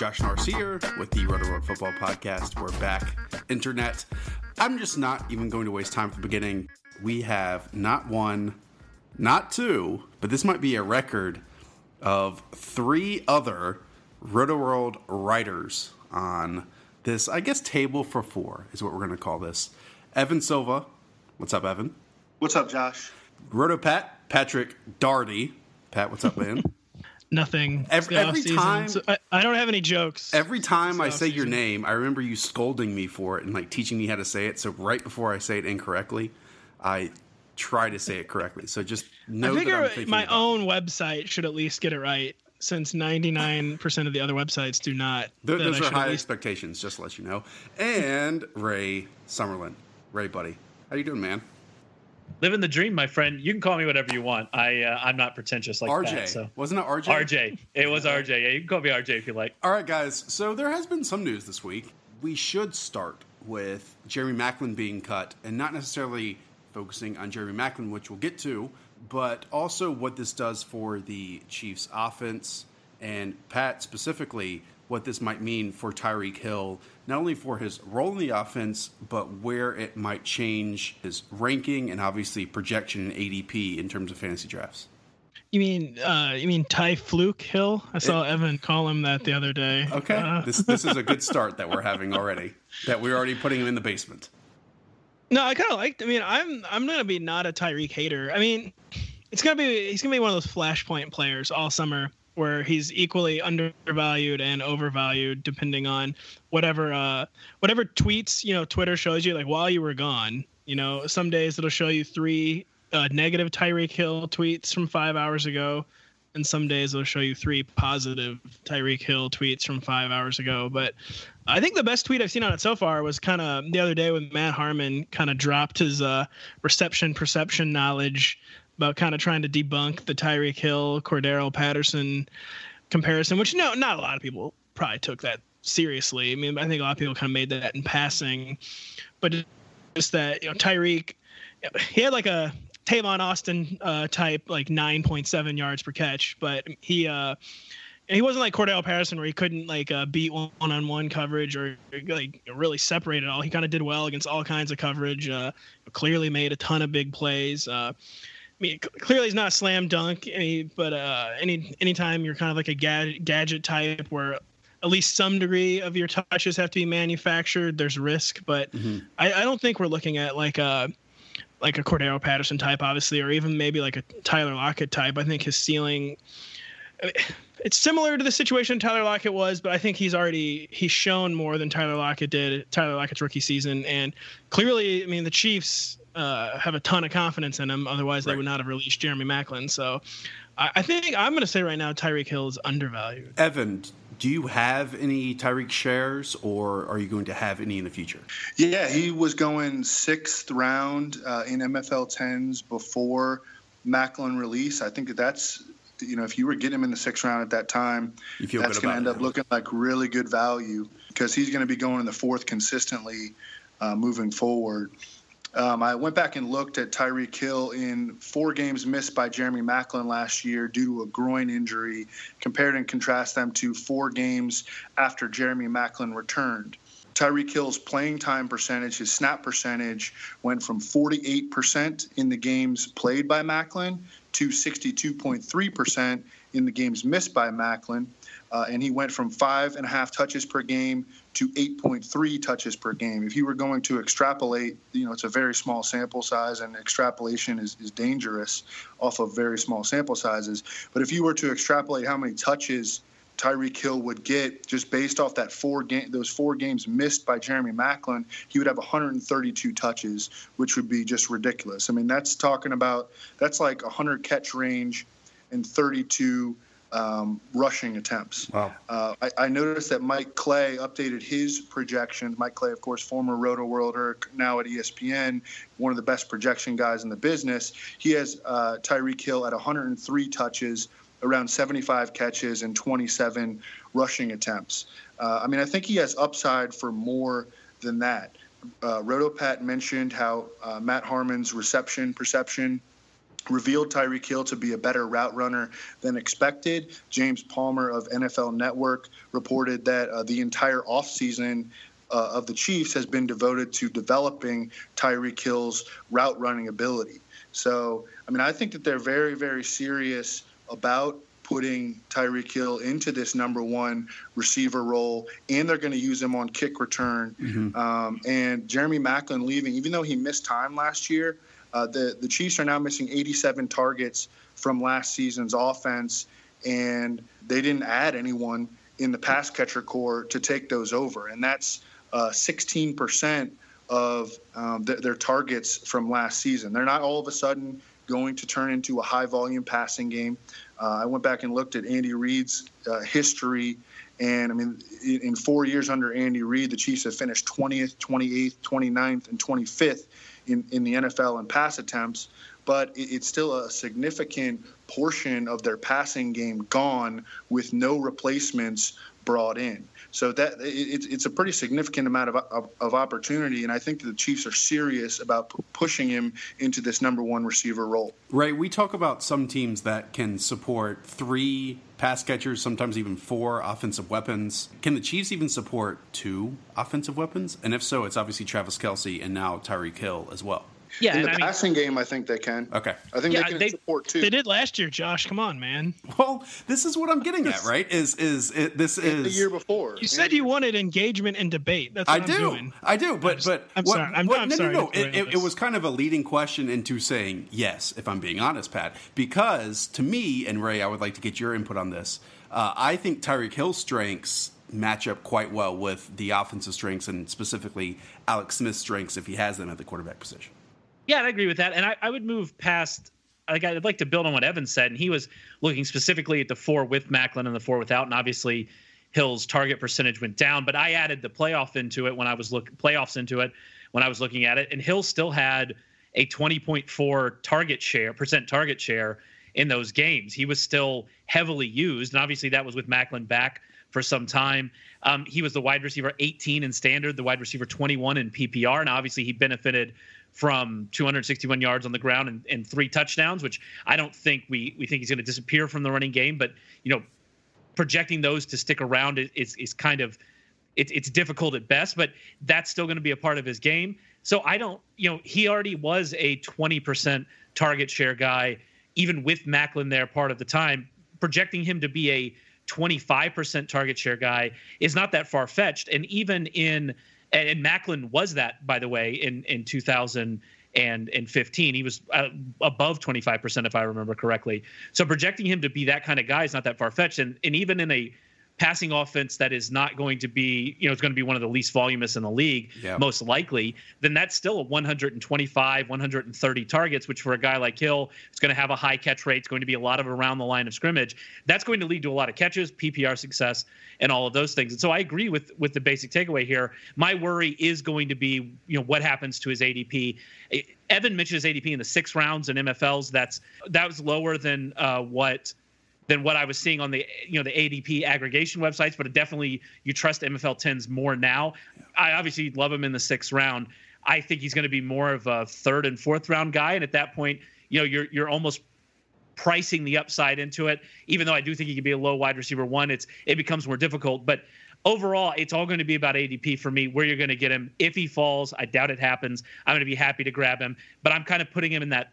Josh Norris here with the Rotoworld Football Podcast. We're back. Internet. I'm just not even going to waste time at the beginning. We have not one, not two, but this might be a record of three other Rotoworld writers on this, I guess, table for four is what we're going to call this. Evan Silva. What's up, Evan? What's up, Josh? Roto Pat, Patrick Daugherty. Pat, what's up, man? Nothing. Every- every time- so I, I don't have any jokes. Every time I say your name, I remember you scolding me for it and like teaching me how to say it. So right before I say it incorrectly, I try to say it correctly. So just know I figure my own website should at least get it right, since 99% of the other websites do not. Th- those are high least- expectations. Just to let you know. And Ray Summerlin, Ray, buddy, how you doing, man? Living the dream, my friend. You can call me whatever you want. I uh, I'm not pretentious like RJ, that. So wasn't it RJ? RJ, it was RJ. Yeah, you can call me RJ if you like. All right, guys. So there has been some news this week. We should start with Jeremy Maclin being cut, and not necessarily focusing on Jeremy Maclin, which we'll get to, but also what this does for the Chiefs' offense, and Pat specifically, what this might mean for Tyreek Hill, not only for his role in the offense, but where it might change his ranking and obviously projection and ADP in terms of fantasy drafts. You mean uh, you mean Ty Fluke Hill? I saw Evan call him that the other day. Okay, Uh, this this is a good start that we're having already. That we're already putting him in the basement. No, I kind of liked. I mean, I'm I'm gonna be not a Tyreek hater. I mean, it's gonna be he's gonna be one of those flashpoint players all summer where he's equally undervalued and overvalued depending on whatever uh whatever tweets you know Twitter shows you like while you were gone. You know, some days it'll show you three uh, negative Tyreek Hill tweets from five hours ago, and some days it'll show you three positive Tyreek Hill tweets from five hours ago. But I think the best tweet I've seen on it so far was kind of the other day when Matt Harmon kind of dropped his uh, reception perception knowledge about kind of trying to debunk the Tyreek Hill Cordarrelle Patterson comparison, which no, not a lot of people probably took that seriously. I mean, I think a lot of people kind of made that in passing, but just that you know Tyreek, he had like a Tavon Austin uh, type like 9.7 yards per catch, but he uh he wasn't like Cordarrelle Patterson where he couldn't like uh, beat one on one coverage or like really separate it all. He kind of did well against all kinds of coverage. Uh, clearly made a ton of big plays. Uh, I mean, clearly he's not a slam dunk, any, but uh, any anytime you're kind of like a gad- gadget type where at least some degree of your touches have to be manufactured, there's risk. But I, I don't think we're looking at like a like a Cordarrelle Patterson type, obviously, or even maybe like a Tyler Lockett type. I think his ceiling it's similar to the situation Tyler Lockett was, but I think he's already he's shown more than Tyler Lockett did Tyler Lockett's rookie season, and clearly, I mean, the Chiefs uh, have a ton of confidence in him. Otherwise, they would not have released Jeremy Maclin. So, I, I think I'm going to say right now Tyreek Hill is undervalued. Evan, do you have any Tyreek shares, or are you going to have any in the future? Yeah, he was going sixth round uh, in MFL tens before Maclin release. I think that's you know if you were getting him in the sixth round at that time, that's going to end it up now? looking like really good value because he's going to be going in the fourth consistently uh, moving forward. Um, I went back and looked at Tyreek Hill in four games missed by Jeremy Maclin last year due to a groin injury. Compared and contrast them to four games after Jeremy Maclin returned. Tyreek Hill's playing time percentage, his snap percentage, went from 48% in the games played by Maclin to 62.3% in the games missed by Maclin. Uh, and he went from five and a half touches per game to 8.3 touches per game. If you were going to extrapolate, you know, it's a very small sample size, and extrapolation is, is dangerous off of very small sample sizes. But if you were to extrapolate how many touches Tyreek Hill would get just based off that four game those four games missed by Jeremy Maclin, he would have 132 touches, which would be just ridiculous. I mean, that's talking about that's like 100 catch range and 32 um, rushing attempts. Wow. Uh, I, I, noticed that Mike Clay updated his projections. Mike Clay, of course, former Roto Worlder, now at ESPN, one of the best projection guys in the business. He has uh, Tyreek Hill at 103 touches, around 75 catches and 27 rushing attempts. Uh, I mean, I think he has upside for more than that. Uh, RotoPat mentioned how uh, Matt Harmon's reception perception revealed Tyreek Hill to be a better route runner than expected. James Palmer of NFL Network reported that uh, the entire offseason uh, of the Chiefs has been devoted to developing Tyreek Hill's route running ability. So, I mean, I think that they're very, very serious about putting Tyreek Hill into this number one receiver role, and they're going to use him on kick return. Mm-hmm. Um, and Jeremy Maclin leaving, even though he missed time last year, uh, the the Chiefs are now missing 87 targets from last season's offense, and they didn't add anyone in the pass catcher corps to take those over, and that's uh, 16% of um, th- their targets from last season. They're not all of a sudden going to turn into a high volume passing game. Uh, I went back and looked at Andy Reid's uh, history. And I mean, in, four years under Andy Reid, the Chiefs have finished 20th, 28th, 29th, and 25th in, in the NFL in pass attempts, but it, it's still a significant portion of their passing game gone with no replacements brought in. So that it, it's a pretty significant amount of, of, of, opportunity, and I think the Chiefs are serious about p- pushing him into this number one receiver role. Right. We talk about some teams that can support three pass catchers, sometimes even four offensive weapons. Can the Chiefs even support two offensive weapons? And if so, it's obviously Travis Kelce and now Tyreek Hill as well. Yeah, in the I passing mean, game, I think they can. Okay, I think yeah, they can they, support too. They did last year, Josh. Come on, man. Well, this is what I'm getting at, right? Is is it, this is the year before? You said you wanted engagement and debate. That's what I do. Doing. I do, but I'm just, but I'm what, sorry. I'm, what, I'm no, sorry. No, no, it, it, it was kind of a leading question into saying yes. If I'm being honest, Pat, because to me and Ray, I would like to get your input on this. Uh, I think Tyreek Hill's strengths match up quite well with the offensive strengths and specifically Alex Smith's strengths if he has them at the quarterback position. Yeah, I agree with that. And I, I would move past like I'd like to build on what Evan said, and he was looking specifically at the four with Maclin and the four without, and obviously Hill's target percentage went down. But I added the playoff into it when I was look playoffs into it when I was looking at it, and Hill still had a 20.4 target share percent target share in those games. He was still heavily used, and obviously that was with Maclin back for some time. Um, he was the wide receiver 18 in standard, the wide receiver 21 in PPR, and obviously he benefited from 261 yards on the ground and, and three touchdowns, which I don't think we we think he's going to disappear from the running game. But you know, projecting those to stick around is is kind of it's it's difficult at best. But that's still going to be a part of his game. So I don't, you know, he already was a 20% target share guy, even with Maclin there part of the time. Projecting him to be a 25% target share guy is not that far fetched. And even in and, and Maclin was that, by the way, in in 2015. He was uh, above 25%, if I remember correctly. So projecting him to be that kind of guy is not that far fetched. And and even in a passing offense that is not going to be, you know, it's going to be one of the least voluminous in the league, yeah. most likely, then that's still a 125, 130 targets, which for a guy like Hill, it's going to have a high catch rate. It's going to be a lot of around the line of scrimmage. That's going to lead to a lot of catches, PPR success, and all of those things. And so I agree with with the basic takeaway here. My worry is going to be, you know, what happens to his ADP. Evan mentioned his ADP in the six rounds in MFLs. That's that was lower than uh, what than what I was seeing on the you know the ADP aggregation websites, but definitely you trust MFL 10s more now. I obviously love him in the sixth round. I think he's going to be more of a third and fourth round guy, and at that point, you know, you're you're almost pricing the upside into it. Even though I do think he could be a low wide receiver one, it's it becomes more difficult. But overall, it's all going to be about ADP for me, where you're going to get him. If he falls, I doubt it happens. I'm going to be happy to grab him, but I'm kind of putting him in that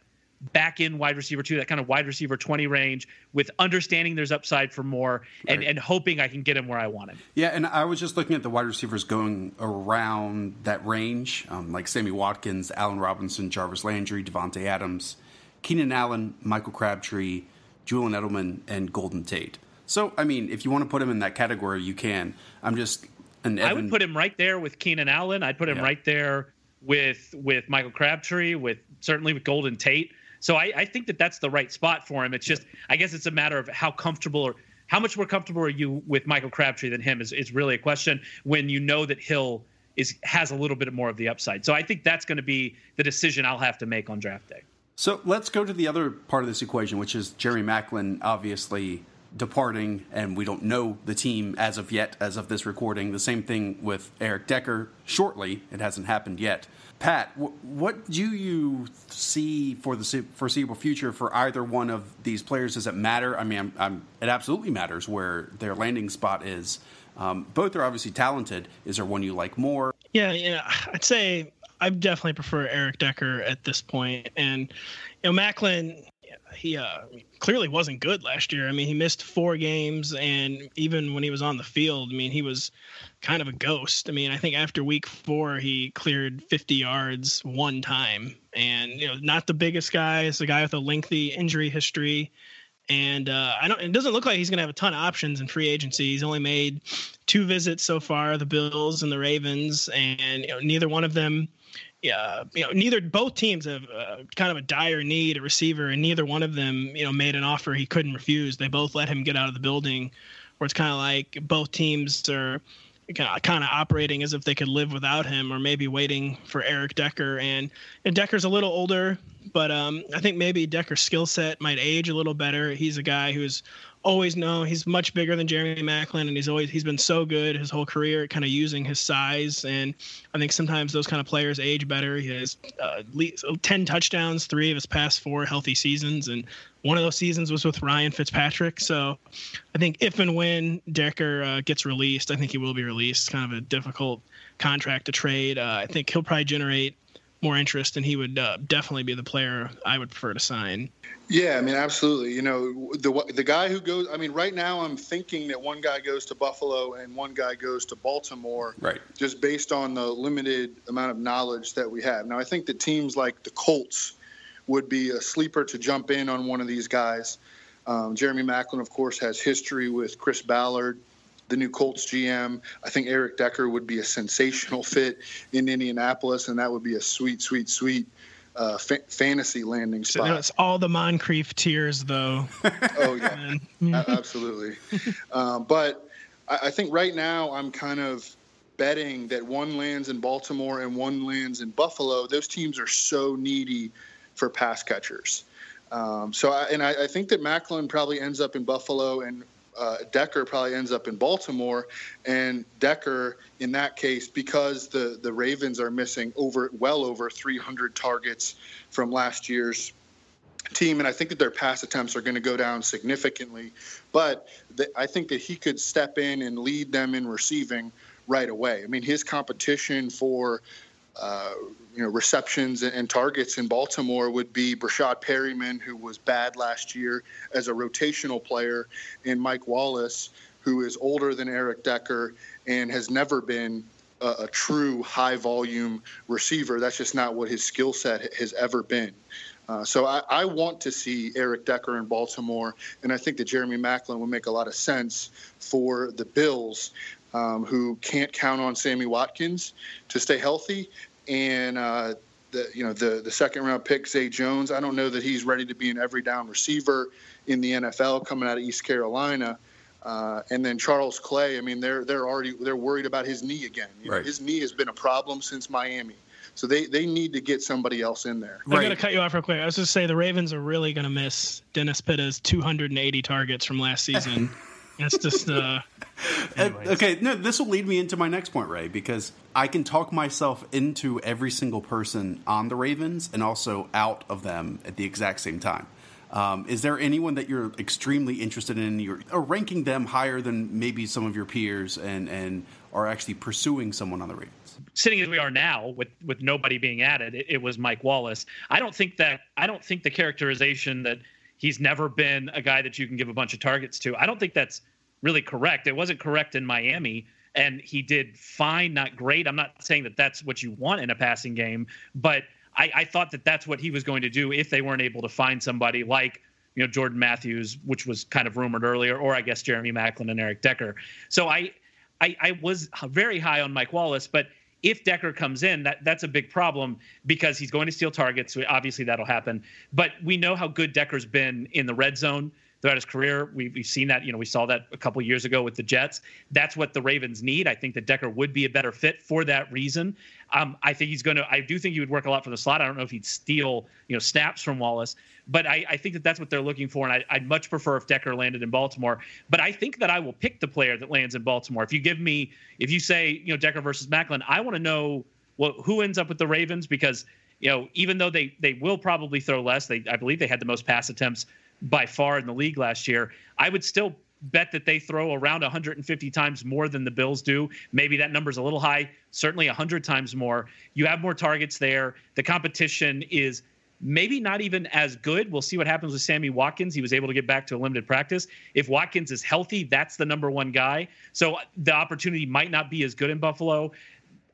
back in wide receiver two, that kind of wide receiver 20 range with understanding there's upside for more and, right. and hoping I can get him where I want him. Yeah, and I was just looking at the wide receivers going around that range, um, like Sammy Watkins, Allen Robinson, Jarvis Landry, Davante Adams, Keenan Allen, Michael Crabtree, Julian Edelman, and Golden Tate. So, I mean, if you want to put him in that category, you can. I'm just an Evan... I would put him right there with Keenan Allen. I'd put him yeah. right there with with Michael Crabtree, with certainly with Golden Tate. So I, I think that that's the right spot for him. It's just, I guess it's a matter of how comfortable or how much more comfortable are you with Michael Crabtree than him is, is really a question when you know that Hill is has a little bit more of the upside. So I think that's going to be the decision I'll have to make on draft day. So let's go to the other part of this equation, which is Jerry Maclin, obviously departing, and we don't know the team as of yet, as of this recording. The same thing with Eric Decker shortly. It hasn't happened yet. Pat, what do you see for the foreseeable future for either one of these players? Does it matter? I mean, I'm, I'm, it absolutely matters where their landing spot is. Um, both are obviously talented. Is there one you like more? Yeah, yeah, I'd say I definitely prefer Eric Decker at this point, and you know, Maclin he uh, clearly wasn't good last year. I mean, he missed four games, and even when he was on the field, I mean, he was kind of a ghost. I mean, I think after week four, he cleared 50 yards one time, and you know, not the biggest guy. It's a guy with a lengthy injury history, and uh, I don't. It doesn't look like he's going to have a ton of options in free agency. He's only made two visits so far, the Bills and the Ravens, and you know, neither one of them yeah, you know, neither both teams have uh, kind of a dire need a receiver, and neither one of them, you know, made an offer he couldn't refuse. They both let him get out of the building, where it's kind of like both teams are kind of operating as if they could live without him, or maybe waiting for Eric Decker. And and Decker's a little older, but um, I think maybe Decker's skill set might age a little better. He's a guy who's always known he's much bigger than Jeremy Maclin, and he's always he's been so good his whole career, kind of using his size. And I think sometimes those kind of players age better. He has uh, ten touchdowns, three of his past four healthy seasons, and one of those seasons was with Ryan Fitzpatrick. So I think if and when Decker uh, gets released, I think he will be released. kind of a difficult contract to trade. Uh, I think he'll probably generate more interest, and he would uh, definitely be the player I would prefer to sign. Yeah, I mean, absolutely. You know, the the guy who goes. I mean, right now I'm thinking that one guy goes to Buffalo and one guy goes to Baltimore. Right. Just based on the limited amount of knowledge that we have. Now, I think that teams like the Colts would be a sleeper to jump in on one of these guys. Um, Jeremy Maclin, of course, has history with Chris Ballard the new Colts GM. I think Eric Decker would be a sensational fit in Indianapolis, and that would be a sweet, sweet, sweet uh, fa- fantasy landing spot. So it's all the Moncrief tears, though. oh yeah, absolutely. um, but I, I think right now I'm kind of betting that one lands in Baltimore and one lands in Buffalo. Those teams are so needy for pass catchers. Um, so, I, and I, I, think that Maclin probably ends up in Buffalo, and uh, Decker probably ends up in Baltimore, and Decker in that case because the the Ravens are missing over well over 300 targets from last year's team, and I think that their pass attempts are going to go down significantly. But the, I think that he could step in and lead them in receiving right away. I mean, his competition for uh, you know receptions and, targets in Baltimore would be Breshad Perriman, who was bad last year as a rotational player, and Mike Wallace, who is older than Eric Decker and has never been a, a true high volume receiver. That's just not what his skill set has ever been. Uh, so I, I, want to see Eric Decker in Baltimore, and I think that Jeremy Maclin would make a lot of sense for the Bills, um, who can't count on Sammy Watkins to stay healthy, and uh, the you know the the second round pick Zay Jones. I don't know that he's ready to be an every down receiver in the NFL coming out of East Carolina. Uh, and then Charles Clay. I mean, they're they're already they're worried about his knee again. You right. know, his knee has been a problem since Miami. So they, they need to get somebody else in there. I'm going to cut you off real quick. I was just say the Ravens are really going to miss Dennis Pitta's 280 targets from last season. It's just uh, okay. No, this will lead me into my next point, Ray, because I can talk myself into every single person on the Ravens and also out of them at the exact same time. Um, is there anyone that you're extremely interested in? You're or ranking them higher than maybe some of your peers, and and are actually pursuing someone on the Ravens. Sitting as we are now, with with nobody being added, it, it was Mike Wallace. I don't think that I don't think the characterization that he's never been a guy that you can give a bunch of targets to. I don't think that's really correct. It wasn't correct in Miami and he did fine, not great. I'm not saying that that's what you want in a passing game, but I, I thought that that's what he was going to do if they weren't able to find somebody like you know Jordan Matthews, which was kind of rumored earlier, or I guess Jeremy Maclin and Eric Decker. So I, I, I was very high on Mike Wallace, but if Decker comes in, that that's a big problem because he's going to steal targets. So obviously that'll happen. But we know how good Decker's been in the red zone throughout his career. We've, we've seen that. You know, we saw that a couple years ago with the Jets. That's what the Ravens need. I think that Decker would be a better fit for that reason. Um, I think he's going to. I do think he would work a lot for the slot. I don't know if he'd steal, you know, snaps from Wallace, but I, I think that that's what they're looking for. And I, would much prefer if Decker landed in Baltimore. But I think that I will pick the player that lands in Baltimore. If you give me, if you say, you know, Decker versus Maclin, I want to know what who ends up with the Ravens because you know, even though they they will probably throw less, they I believe they had the most pass attempts by far in the league last year. I would still bet that they throw around 150 times more than the Bills do. Maybe that number's a little high, certainly 100 times more. You have more targets there. The competition is maybe not even as good. We'll see what happens with Sammy Watkins. He was able to get back to a limited practice. If Watkins is healthy, that's the number one guy. So the opportunity might not be as good in Buffalo.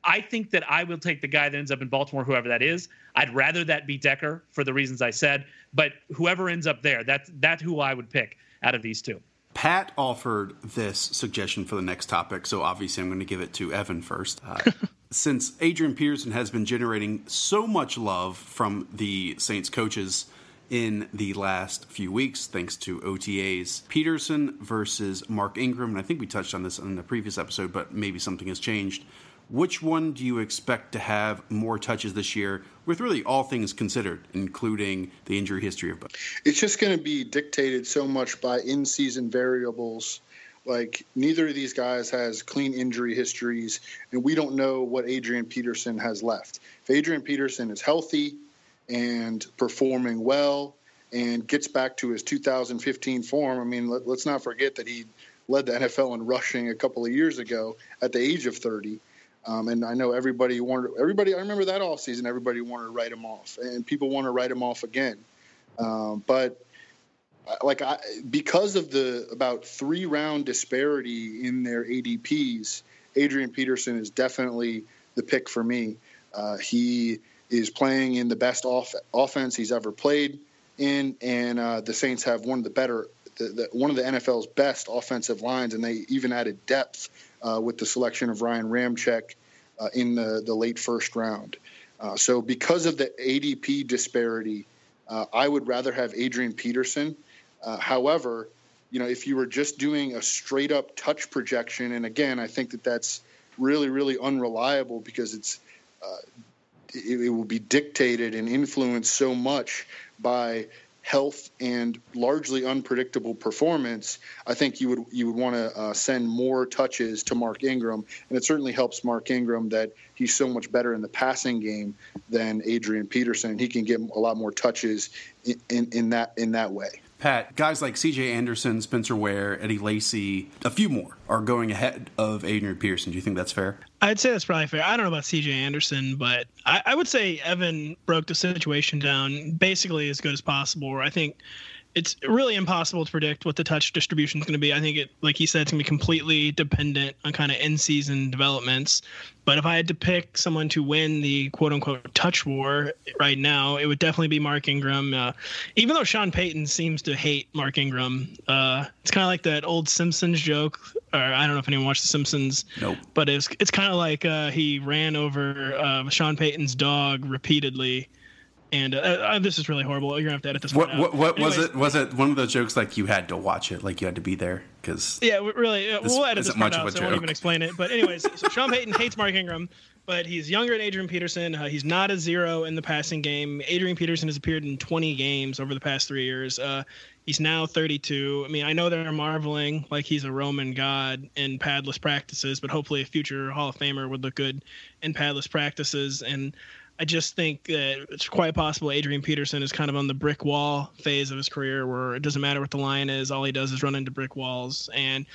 I think that I will take the guy that ends up in Baltimore, whoever that is. I'd rather that be Decker for the reasons I said, but whoever ends up there, that's that's who I would pick out of these two. Pat offered this suggestion for the next topic, so obviously I'm going to give it to Evan first. Uh, since Adrian Peterson has been generating so much love from the Saints coaches in the last few weeks, thanks to OTAs, Peterson versus Mark Ingram, and I think we touched on this in the previous episode, but maybe something has changed. Which one do you expect to have more touches this year, with really all things considered, including the injury history of both? It's just going to be dictated so much by in season variables. Like, neither of these guys has clean injury histories, and we don't know what Adrian Peterson has left. If Adrian Peterson is healthy and performing well and gets back to his 2015 form, I mean, let, us not forget that he led the NFL in rushing a couple of years ago at the age of 30. Um, and I know everybody wanted everybody. I remember that all season. Everybody wanted to write him off, and people want to write him off again. Um, but uh, like I, because of the about three round disparity in their ADPs, Adrian Peterson is definitely the pick for me. Uh, he is playing in the best off, offense he's ever played in, and uh, the Saints have one of the better, the, the, one of the NFL's best offensive lines, and they even added depth uh, with the selection of Ryan Ramczyk uh, in the, the late first round. Uh, so, because of the ADP disparity, uh, I would rather have Adrian Peterson. Uh, however, you know, if you were just doing a straight up touch projection, and again, I think that that's really, really unreliable because it's it, it will be dictated and influenced so much by health and largely unpredictable performance, I think you would you would want to uh, send more touches to Mark Ingram, and it certainly helps Mark Ingram that he's so much better in the passing game than Adrian Peterson. He can get a lot more touches in, in, in that in that way. Pat, guys like C.J. Anderson, Spencer Ware, Eddie Lacy, a few more are going ahead of Adrian Peterson. Do you think that's fair? I'd say that's probably fair. I don't know about C.J. Anderson, but I, I would say Evan broke the situation down basically as good as possible. Where I think it's really impossible to predict what the touch distribution is going to be. I think it, like he said, it's going to be completely dependent on kind of in-season developments. But if I had to pick someone to win the quote-unquote touch war right now, it would definitely be Mark Ingram. Uh, even though Sean Payton seems to hate Mark Ingram, uh, it's kind of like that old Simpsons joke. Or I don't know if anyone watched The Simpsons. Nope. But it's it's kind of like uh, he ran over uh, Sean Payton's dog repeatedly and uh, uh, this is really horrible. You're gonna have to edit this. What, what, what was it? Was it one of the jokes like you had to watch it, like you had to be there? Because yeah, really, uh, we'll edit this part out, so I won't even explain it. But anyways, so Sean Payton hates Mark Ingram, but he's younger than Adrian Peterson. Uh, he's not a zero in the passing game. Adrian Peterson has appeared in 20 games over the past three years. Uh, he's now 32. I mean, I know they're marveling like he's a Roman god in padless practices, but hopefully a future Hall of Famer would look good in padless practices and I just think that it's quite possible Adrian Peterson is kind of on the brick wall phase of his career where it doesn't matter what the line is, all he does is run into brick walls. And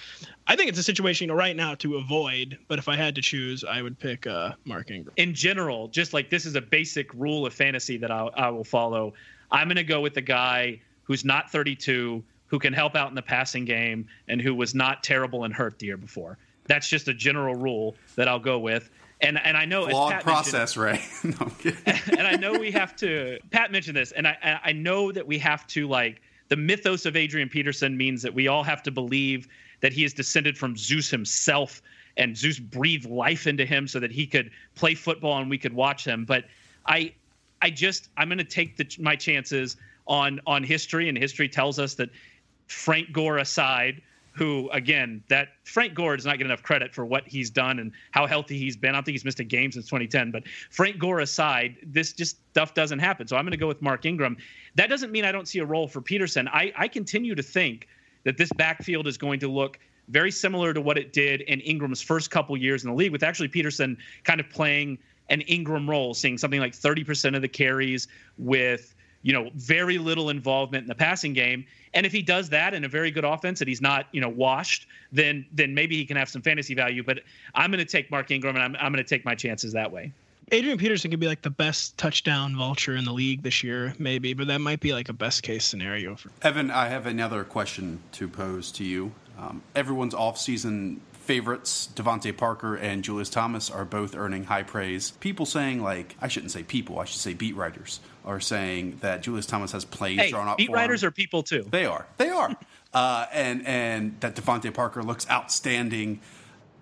I think it's a situation, you know, right now to avoid, but if I had to choose, I would pick uh, Mark Ingram. In general, just like this is a basic rule of fantasy that I'll, I will follow, I'm going to go with the guy who's not 32, who can help out in the passing game, and who was not terrible and hurt the year before. That's just a general rule that I'll go with. And and I know flawed process, Ray. no, and I know we have to. Pat mentioned this, and I I know that we have to like the mythos of Adrian Peterson means that we all have to believe that he is descended from Zeus himself, and Zeus breathed life into him so that he could play football and we could watch him. But I I just I'm going to take the, my chances on on history, and history tells us that Frank Gore aside, who again that Frank Gore does not get enough credit for what he's done and how healthy he's been. I don't think he's missed a game since 2010. But Frank Gore aside, this just stuff doesn't happen. So I'm going to go with Mark Ingram. That doesn't mean I don't see a role for Peterson. I, I continue to think that this backfield is going to look very similar to what it did in Ingram's first couple years in the league, with actually Peterson kind of playing an Ingram role, seeing something like 30% of the carries with you know, very little involvement in the passing game. And if he does that in a very good offense and he's not, you know, washed, then then maybe he can have some fantasy value. But I'm going to take Mark Ingram and I'm I'm going to take my chances that way. Adrian Peterson could be like the best touchdown vulture in the league this year, maybe, but that might be like a best case scenario for Evan. I have another question to pose to you. Um, everyone's off-season favorites, DeVante Parker and Julius Thomas, are both earning high praise. People saying, like, I shouldn't say people, I should say beat writers, are saying that Julius Thomas has plays hey, drawn up beat writers him. are people too. They are. They are. uh, and, and that DeVante Parker looks outstanding.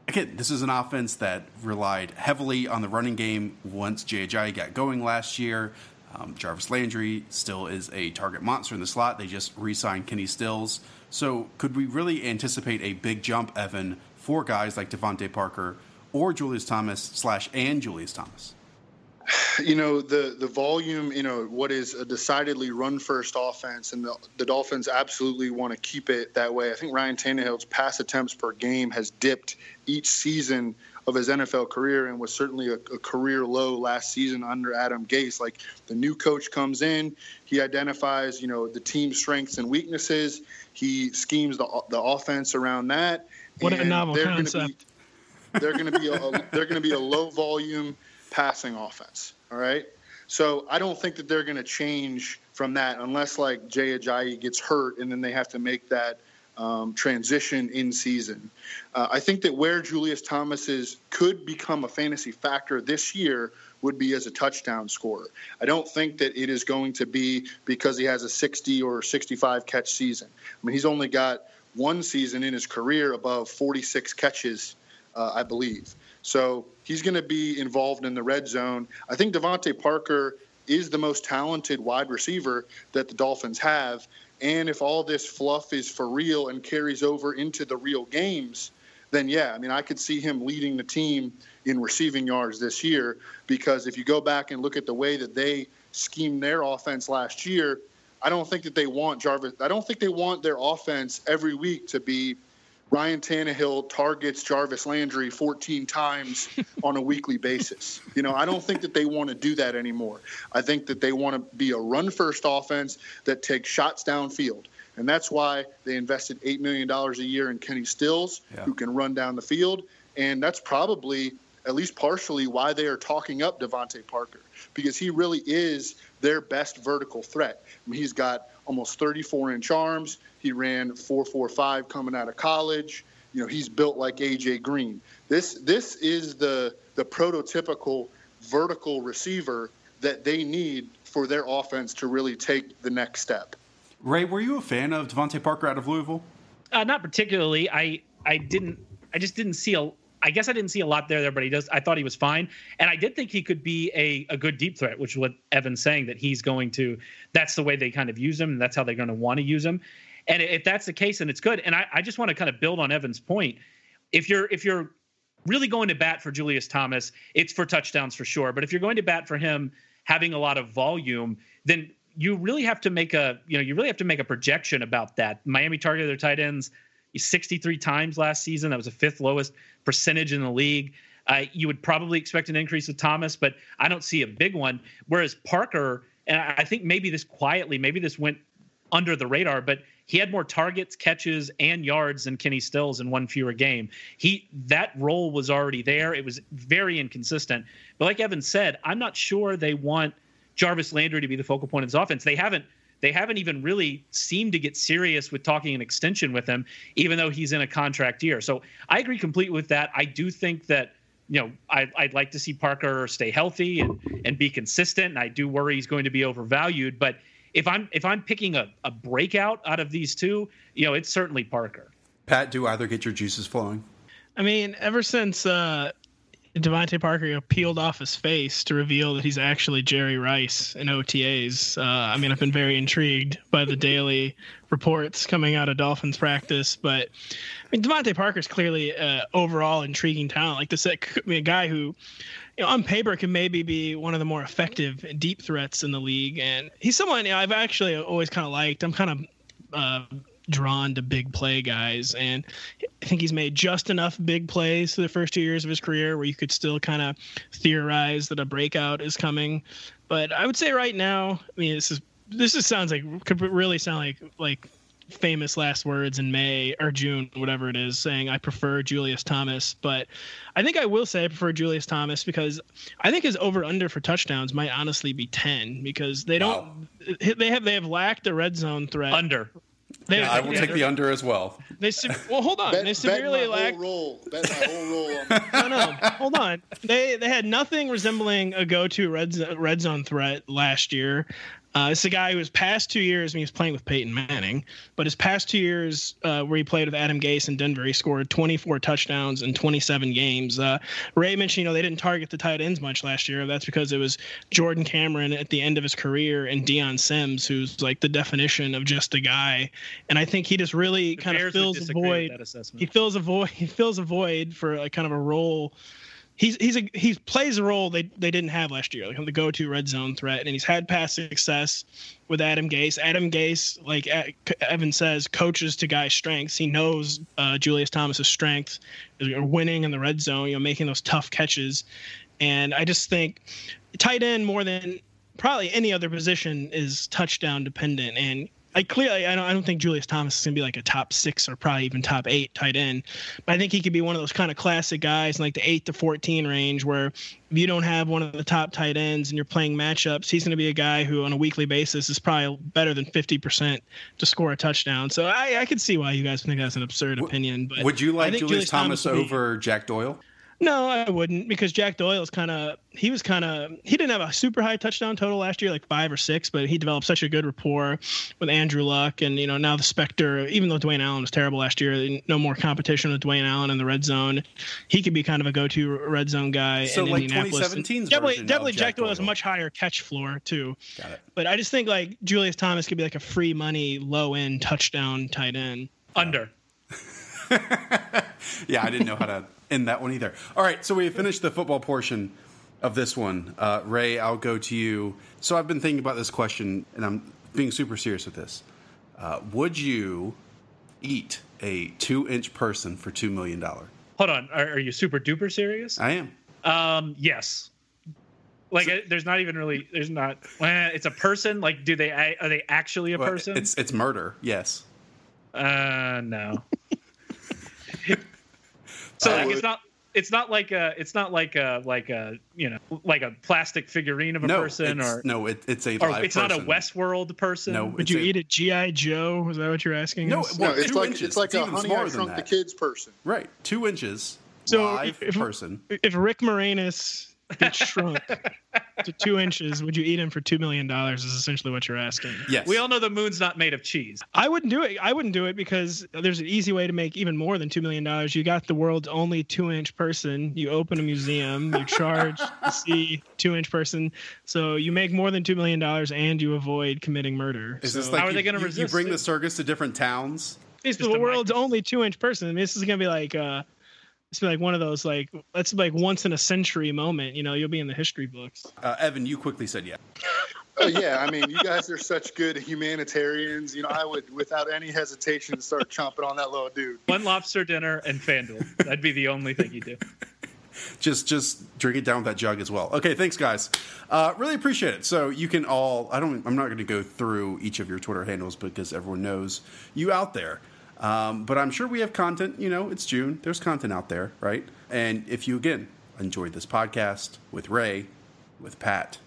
Again, this is an offense that relied heavily on the running game once Jay got going last year. Um, Jarvis Landry still is a target monster in the slot. They just re signed Kenny Stills. So, could we really anticipate a big jump, Evan, for guys like DeVante Parker or Julius Thomas slash and Julius Thomas? You know the the volume. You know what is a decidedly run first offense, and the, the Dolphins absolutely want to keep it that way. I think Ryan Tannehill's pass attempts per game has dipped each season of his NFL career and was certainly a, a, career low last season under Adam Gase. Like the new coach comes in, he identifies, you know, the team's strengths and weaknesses. He schemes the the offense around that, what a novel they're concept. Gonna be, they're going to be a, they're going to be a low volume passing offense. All right. So I don't think that they're going to change from that unless like Jay Ajayi gets hurt and then they have to make that um, transition in season. Uh, I think that where Julius Thomas is could become a fantasy factor this year would be as a touchdown scorer. I don't think that it is going to be because he has a 60 or 65 catch season. I mean, he's only got one season in his career above 46 catches, uh, I believe. So he's going to be involved in the red zone. I think DeVante Parker is the most talented wide receiver that the Dolphins have. And if all this fluff is for real and carries over into the real games, then yeah, I mean, I could see him leading the team in receiving yards this year because if you go back and look at the way that they schemed their offense last year, I don't think that they want Jarvis. I don't think they want their offense every week to be Ryan Tannehill targets Jarvis Landry 14 times on a weekly basis. You know, I don't think that they want to do that anymore. I think that they want to be a run first offense that takes shots downfield. And that's why they invested $8 million a year in Kenny Stills, yeah. who can run down the field. And that's probably, at least partially, why they are talking up DeVante Parker, because he really is their best vertical threat. I mean, he's got almost 34 inch arms. He ran 4.45 coming out of college. You know, he's built like AJ Green. This this is the the prototypical vertical receiver that they need for their offense to really take the next step. Ray, were you a fan of DeVante Parker out of Louisville? Uh, not particularly. I I didn't. I just didn't see a I guess I didn't see a lot there, there, but he does. I thought he was fine, and I did think he could be a, a good deep threat, which is what Evan's saying that he's going to. That's the way they kind of use him, and that's how they're going to want to use him. And if that's the case, then it's good. And I, I just want to kind of build on Evan's point. If you're if you're really going to bat for Julius Thomas, it's for touchdowns for sure. But if you're going to bat for him having a lot of volume, then you really have to make a you know you really have to make a projection about that. Miami targeted their tight ends 63 times last season. That was the fifth lowest percentage in the league. Uh, you would probably expect an increase with Thomas, but I don't see a big one. Whereas Parker, and I think maybe this quietly, maybe this went under the radar, but he had more targets, catches, and yards than Kenny Stills in one fewer game. He that role was already there. It was very inconsistent. But like Evan said, I'm not sure they want Jarvis Landry to be the focal point of this offense. They haven't they haven't even really seemed to get serious with talking an extension with him, even though he's in a contract year. So I agree completely with that. I do think that you know I, I'd like to see Parker stay healthy and and be consistent. And I do worry he's going to be overvalued, but if I'm if I'm picking a, a breakout out of these two, you know, it's certainly Parker. Pat, do either get your juices flowing? I mean, ever since uh, DeVante Parker peeled off his face to reveal that he's actually Jerry Rice in OTAs. Uh, I mean, I've been very intrigued by the daily reports coming out of Dolphins practice, but I mean, DeVante Parker's clearly uh, overall intriguing talent. Like this, I mean, a guy who, you know, on paper can maybe be one of the more effective deep threats in the league, and he's someone you know, I've actually always kind of liked. I'm kind of uh, drawn to big play guys. And I think he's made just enough big plays for the first two years of his career where you could still kind of theorize that a breakout is coming. But I would say right now, I mean, this is this just sounds like could really sound like like famous last words in May or June, whatever it is, saying I prefer Julius Thomas. But I think I will say I prefer Julius Thomas because I think his over under for touchdowns might honestly be ten because they don't wow. they have they have lacked a red zone threat. Under. They, yeah, I will take the under as well. They well, hold on. Bet, they severely bet my lacked. Whole roll. Bet my whole roll. On no, no, hold on. They they had nothing resembling a go-to red red zone threat last year. Uh, it's a guy who his past two years, I mean, he was playing with Peyton Manning, but his past two years uh, where he played with Adam Gase in Denver, he scored 24 touchdowns in 27 games. Uh, Ray mentioned, you know, they didn't target the tight ends much last year. That's because it was Jordan Cameron at the end of his career and Dion Sims, who's like the definition of just a guy. And I think he just really The kind Bears of fills a void. He fills a void. He fills a void for like kind of a role he's he's a he plays a role they they didn't have last year, like the go-to red zone threat, and he's had past success with Adam Gase. Adam Gase, like Evan says, coaches to guys' strengths. He knows uh, Julius Thomas's strengths, are winning in the red zone, you know, making those tough catches, and I just think tight end more than probably any other position is touchdown dependent and I clearly I don't, I don't think Julius Thomas is gonna be like a top six or probably even top eight tight end, but I think he could be one of those kind of classic guys in like the eight to fourteen range where if you don't have one of the top tight ends and you're playing matchups, he's gonna be a guy who on a weekly basis is probably better than fifty percent to score a touchdown. So I, I could see why you guys think that's an absurd opinion. But Would you like think Julius, Thomas, be- over Jack Doyle? No, I wouldn't because Jack Doyle is kind of he was kind of he didn't have a super high touchdown total last year, like five or six, but he developed such a good rapport with Andrew Luck, and you know now the Spectre. Even though Dwayne Allen was terrible last year, no more competition with Dwayne Allen in the red zone. He could be kind of a go-to red zone guy So, in like Indianapolis. 2017's definitely, definitely Jack Jack Doyle has a much higher catch floor too. Got it. But I just think like Julius Thomas could be like a free money, low end touchdown tight end. Under. yeah, I didn't know how to end that one either. All right, so we finished the football portion of this one. Uh, Ray, I'll go to you. So I've been thinking about this question, and I'm being super serious with this. Uh, would you eat a two-inch person for two million dollars? Hold on. Are, are you super duper serious? I am. Um, yes. Like, uh, there's not even really. There's not. eh, it's a person. Like, do they? Are they actually a Well, person? It's it's murder. Yes. Uh, no. so like, it's not. It's not like a. It's not like a like a you know like a plastic figurine of a no, person or no, it, it's a or live it's not a person. Westworld person. No, Would you a- eat a GI Joe? Is that what you're asking? No, us? well, no, it's two like inches. it's like a honey smaller I than shrunk the kids person. Right, two inches. So live if- person. if Rick Moranis gets shrunk to two inches, would you eat him for two million dollars? Is essentially what you're asking. Yes. We all know the moon's not made of cheese. I wouldn't do it. I wouldn't do it because there's an easy way to make even more than two million dollars. You got the world's only two-inch person. You open a museum. You charge to see two-inch person. So you make more than two million dollars, and you avoid committing murder. Is so, this like How are you, they gonna you- You bring it? the circus to different towns. it's the world's only two-inch person? I mean, this is gonna be like uh, it's like one of those like that's like once in a century moment. You know, you'll be in the history books. Uh, Evan, you quickly said yeah. Oh yeah, I mean, you guys are such good humanitarians. You know, I would, without any hesitation, start chomping on that little dude. One lobster dinner and FanDuel. That'd be the only thing you do. just just drink it down with that jug as well. Okay, thanks guys. Uh, really appreciate it. So you can all. I don't. I'm not going to go through each of your Twitter handles because everyone knows you out there. Um, but I'm sure we have content. You know, it's June. There's content out there, right? And if you again enjoyed this podcast with Ray, with Pat,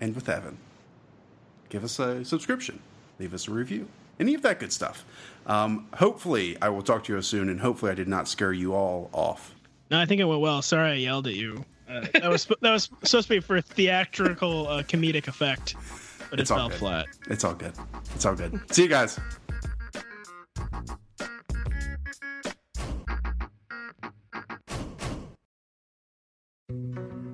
and with Evan, give us a subscription, leave us a review, any of that good stuff. Um, hopefully, I will talk to you soon, and hopefully, I did not scare you all off. No, I think it went well. Sorry, I yelled at you. Uh, that was that was supposed to be for theatrical uh, comedic effect, but It's it all fell good. flat. It's all good. It's all good. See you guys.